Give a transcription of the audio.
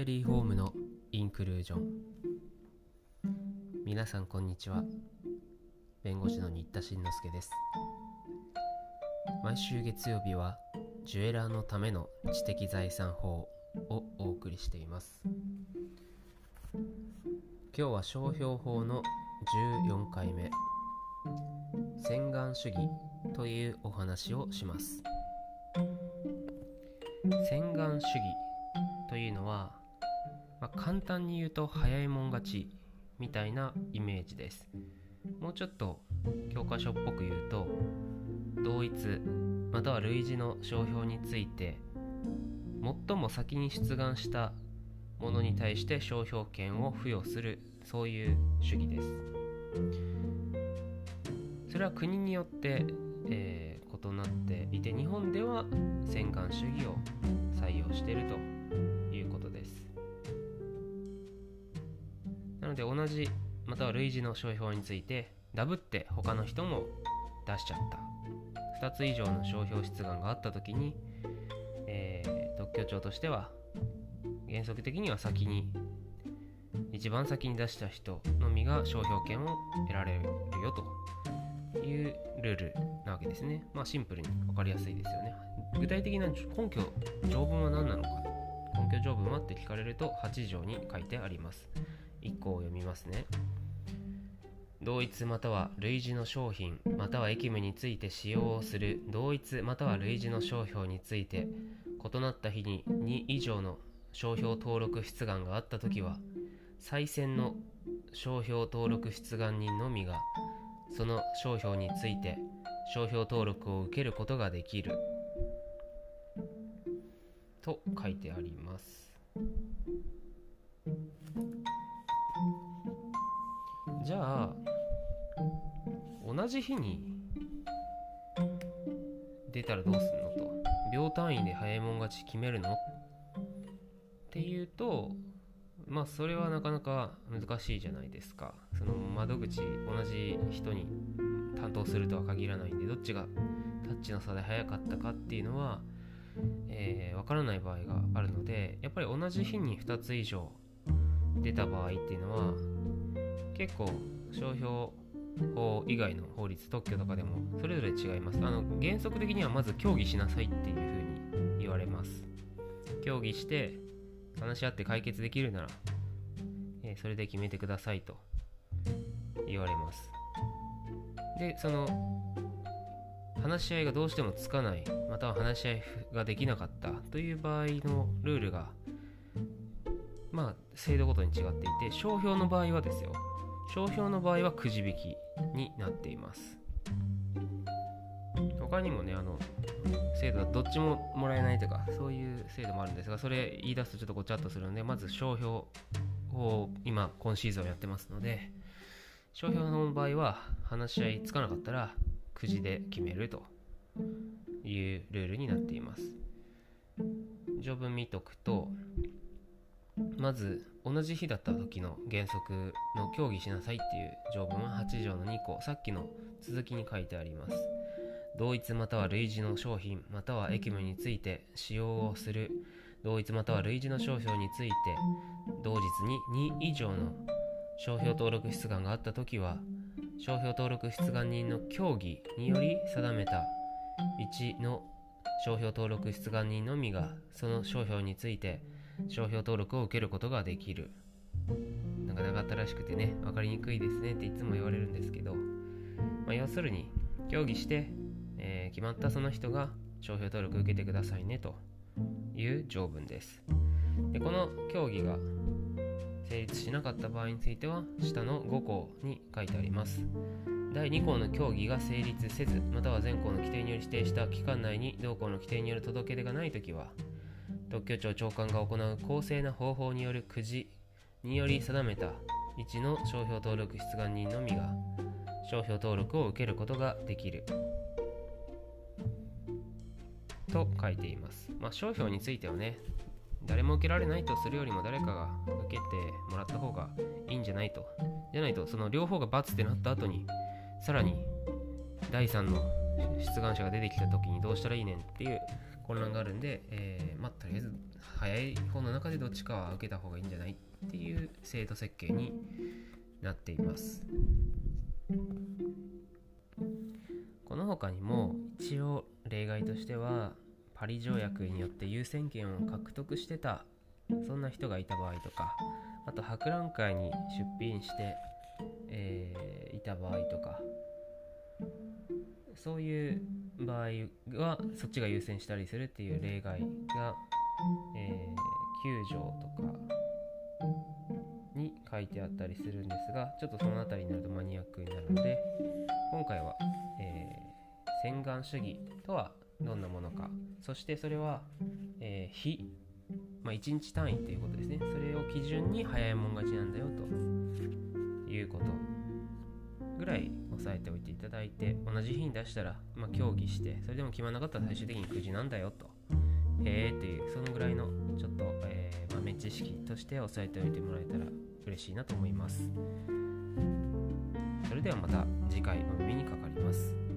エリーホームのインクルージョン。皆さんこんにちは。弁護士の新田慎之介です。毎週月曜日はジュエラーのための知的財産法をお送りしています。今日は商標法の14回目。洗顔主義というお話をします。洗顔主義というのは、まあ、簡単に言うと早いもん勝ちみたいなイメージです。もうちょっと教科書っぽく言うと同一または類似の商標について最も先に出願したものに対して商標権を付与するそういう主義です。それは国によって、えー、異なっていて日本では洗顔主義を採用していると。ので同じまたは類似の商標についてダブって他の人も出しちゃった2つ以上の商標出願があった時に、えー、特許庁としては原則的には先に一番先に出した人のみが商標権を得られるよというルールなわけですね。まあシンプルに分かりやすいですよね。具体的な根拠、条文は何なのか、根拠条文はって聞かれると8条に書いてあります。1個を読みますね。同一または類似の商品または役務について使用をする。同一または類似の商標について異なった日に2以上の商標登録出願があったときは再選の商標登録出願人のみがその商標について商標登録を受けることができる。と書いてあります。じゃあ同じ日に出たらどうすんのと。秒単位で早いもん勝ち決めるの？っていうとまあそれはなかなか難しいじゃないですか。その窓口同じ人に担当するとは限らないんでどっちがタッチの差で早かったかっていうのはえー、分からない場合があるのでやっぱり同じ日に2つ以上出た場合っていうのは結構商標法以外の法律特許とかでもそれぞれ違います。あの原則的にはまず協議しなさいっていうふうに言われます。協議して話し合って解決できるなら、えー、それで決めてくださいと言われます。でその話し合いがどうしてもつかないまたは話し合いができなかったという場合のルールがまあ制度ごとに違っていて商標の場合はですよ商標の場合はくじ引きになっています。他にもねあの制度はどっちももらえないとかそういう制度もあるんですがそれ言い出すとちょっとごちゃっとするのでまず商標を今今シーズンやってますので商標の場合は話し合いつかなかったらくじで決めるというルールになっています。条文見とくとまず同じ日だった時の原則の協議しなさいっていう条文は8条の2項さっきの続きに書いてあります。同一または類似の商品または役務について使用をする。同一または類似の商標について同日に2以上の商標登録出願があった時は商標登録出願人の協議により定めた。1の商標登録出願人のみがその商標について商標登録を受けることができる。なか長ったらしくてね分かりにくいですねっていつも言われるんですけど、まあ、要するに協議して、えー、決まったその人が商標登録受けてくださいねという条文です。でこの協議が成立しなかった場合については下の5項に書いてあります。第2項の協議が成立せずまたは前項の規定により指定した期間内に同項の規定による届け出がないときは特許庁長官が行う公正な方法によるくじにより定めた1の商標登録出願人のみが商標登録を受けることができると書いています。まあ、商標についてはね、誰も受けられないとするよりも誰かが受けてもらった方がいいんじゃないと。じゃないと、その両方が罰ってなった後に、さらに第3の出願者が出てきた時にどうしたらいいねんっていう混乱があるんで、えー、まあ、とりあえず早い方の中でどっちかは受けた方がいいんじゃないっていう制度設計になっています。この他にも一応例外としてはパリ条約によって優先権を獲得してたそんな人がいた場合とかあと博覧会に出品して、えー、いた場合とかそういう場合はそっちが優先したりするっていう例外が、えー、9条とかに書いてあったりするんですがちょっとその辺りになるとマニアックになるので今回は、えー、洗顔主義とはどんなものかそしてそれは、えー、日まあ、1日単位っていうことですね。それを基準に早いもん勝ちなんだよということぐらい押さえておいていただいて同じ日に出したら、まあ、協議してそれでも決まらなかったら最終的に9時なんだよと。へえっていうそのぐらいのちょっと、えー、豆知識として押さえておいてもらえたら嬉しいなと思います。それではまた次回お耳にかかります。